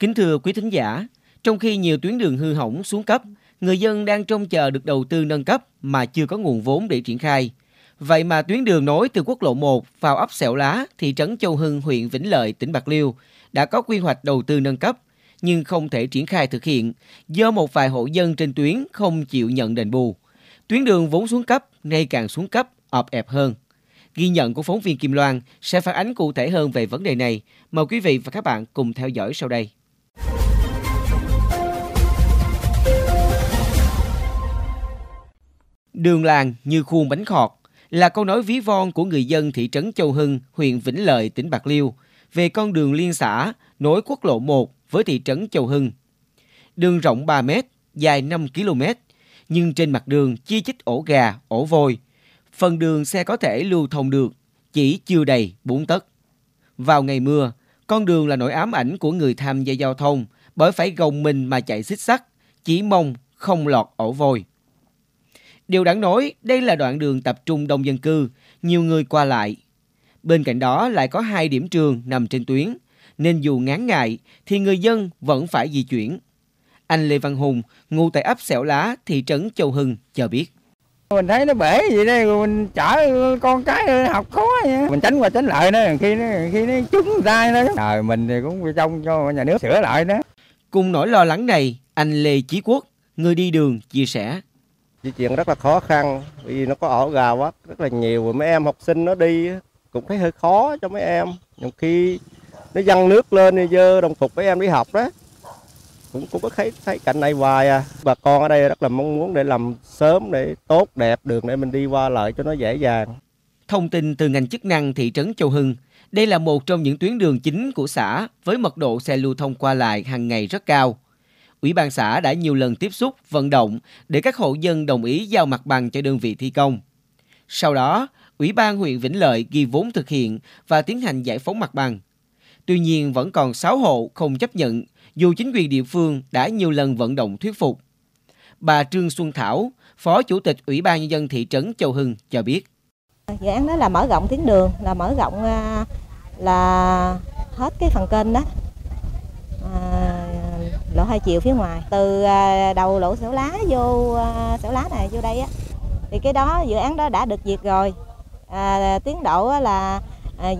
Kính thưa quý thính giả, trong khi nhiều tuyến đường hư hỏng xuống cấp, người dân đang trông chờ được đầu tư nâng cấp mà chưa có nguồn vốn để triển khai. Vậy mà tuyến đường nối từ quốc lộ 1 vào ấp Sẹo Lá, thị trấn Châu Hưng, huyện Vĩnh Lợi, tỉnh Bạc Liêu đã có quy hoạch đầu tư nâng cấp nhưng không thể triển khai thực hiện do một vài hộ dân trên tuyến không chịu nhận đền bù. Tuyến đường vốn xuống cấp ngày càng xuống cấp, ọp ẹp hơn. Ghi nhận của phóng viên Kim Loan sẽ phản ánh cụ thể hơn về vấn đề này. Mời quý vị và các bạn cùng theo dõi sau đây. Đường làng như khuôn bánh khọt là câu nói ví von của người dân thị trấn Châu Hưng, huyện Vĩnh Lợi, tỉnh Bạc Liêu về con đường liên xã nối quốc lộ 1 với thị trấn Châu Hưng. Đường rộng 3 m, dài 5 km, nhưng trên mặt đường chi chít ổ gà, ổ vôi. Phần đường xe có thể lưu thông được, chỉ chưa đầy 4 tấc. Vào ngày mưa, con đường là nỗi ám ảnh của người tham gia giao thông bởi phải gồng mình mà chạy xích sắt, chỉ mong không lọt ổ vôi. Điều đáng nói, đây là đoạn đường tập trung đông dân cư, nhiều người qua lại. Bên cạnh đó lại có hai điểm trường nằm trên tuyến, nên dù ngán ngại thì người dân vẫn phải di chuyển. Anh Lê Văn Hùng, ngụ tại ấp Xẻo Lá, thị trấn Châu Hưng cho biết. Mình thấy nó bể vậy đây, mình chở con cái học khó vậy. Mình tránh qua tránh lại đó, khi nó khi nó trúng tay đó. Rồi mình thì cũng trong cho nhà nước sửa lại đó. Cùng nỗi lo lắng này, anh Lê Chí Quốc, người đi đường, chia sẻ. Di chuyển rất là khó khăn, vì nó có ổ gà quá, rất là nhiều. Và mấy em học sinh nó đi cũng thấy hơi khó cho mấy em. Nhiều khi nó dăng nước lên thì dơ đồng phục mấy em đi học đó. Cũng cũng có thấy thấy cảnh này hoài à. Bà con ở đây rất là mong muốn để làm sớm, để tốt, đẹp đường để mình đi qua lại cho nó dễ dàng. Thông tin từ ngành chức năng thị trấn Châu Hưng. Đây là một trong những tuyến đường chính của xã với mật độ xe lưu thông qua lại hàng ngày rất cao. Ủy ban xã đã nhiều lần tiếp xúc, vận động để các hộ dân đồng ý giao mặt bằng cho đơn vị thi công. Sau đó, Ủy ban huyện Vĩnh Lợi ghi vốn thực hiện và tiến hành giải phóng mặt bằng. Tuy nhiên vẫn còn 6 hộ không chấp nhận dù chính quyền địa phương đã nhiều lần vận động thuyết phục. Bà Trương Xuân Thảo, Phó Chủ tịch Ủy ban Nhân dân thị trấn Châu Hưng cho biết. Dự án đó là mở rộng tuyến đường, là mở rộng à, là hết cái phần kênh đó. Lỗ hai chiều phía ngoài. Từ à, đầu lỗ xẻo lá vô à, xẻo lá này vô đây á thì cái đó dự án đó đã được duyệt rồi. À, tiến độ là à,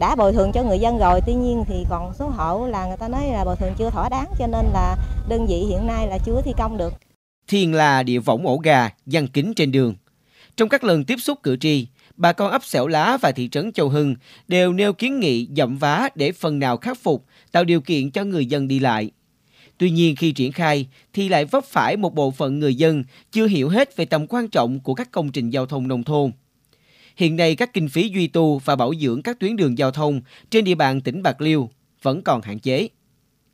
đã bồi thường cho người dân rồi tuy nhiên thì còn số hộ là người ta nói là bồi thường chưa thỏa đáng cho nên là đơn vị hiện nay là chưa thi công được. Thiên là địa võng ổ gà giăng kính trên đường. Trong các lần tiếp xúc cử tri bà con ấp Xẻo Lá và thị trấn Châu Hưng đều nêu kiến nghị dậm vá để phần nào khắc phục, tạo điều kiện cho người dân đi lại. Tuy nhiên khi triển khai thì lại vấp phải một bộ phận người dân chưa hiểu hết về tầm quan trọng của các công trình giao thông nông thôn. Hiện nay các kinh phí duy tu và bảo dưỡng các tuyến đường giao thông trên địa bàn tỉnh Bạc Liêu vẫn còn hạn chế.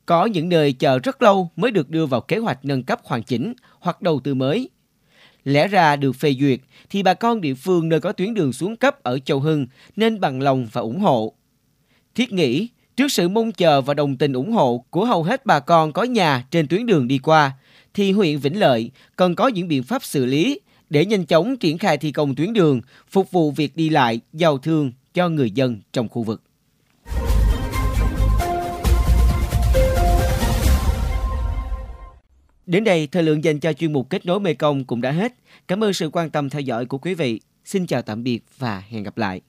Có những nơi chờ rất lâu mới được đưa vào kế hoạch nâng cấp hoàn chỉnh hoặc đầu tư mới. Lẽ ra được phê duyệt thì bà con địa phương nơi có tuyến đường xuống cấp ở Châu Hưng nên bằng lòng và ủng hộ. Thiết nghĩ, trước sự mong chờ và đồng tình ủng hộ của hầu hết bà con có nhà trên tuyến đường đi qua, thì huyện Vĩnh Lợi cần có những biện pháp xử lý để nhanh chóng triển khai thi công tuyến đường, phục vụ việc đi lại, giao thương cho người dân trong khu vực. Đến đây, thời lượng dành cho chuyên mục Kết nối Mekong cũng đã hết. Cảm ơn sự quan tâm theo dõi của quý vị. Xin chào tạm biệt và hẹn gặp lại.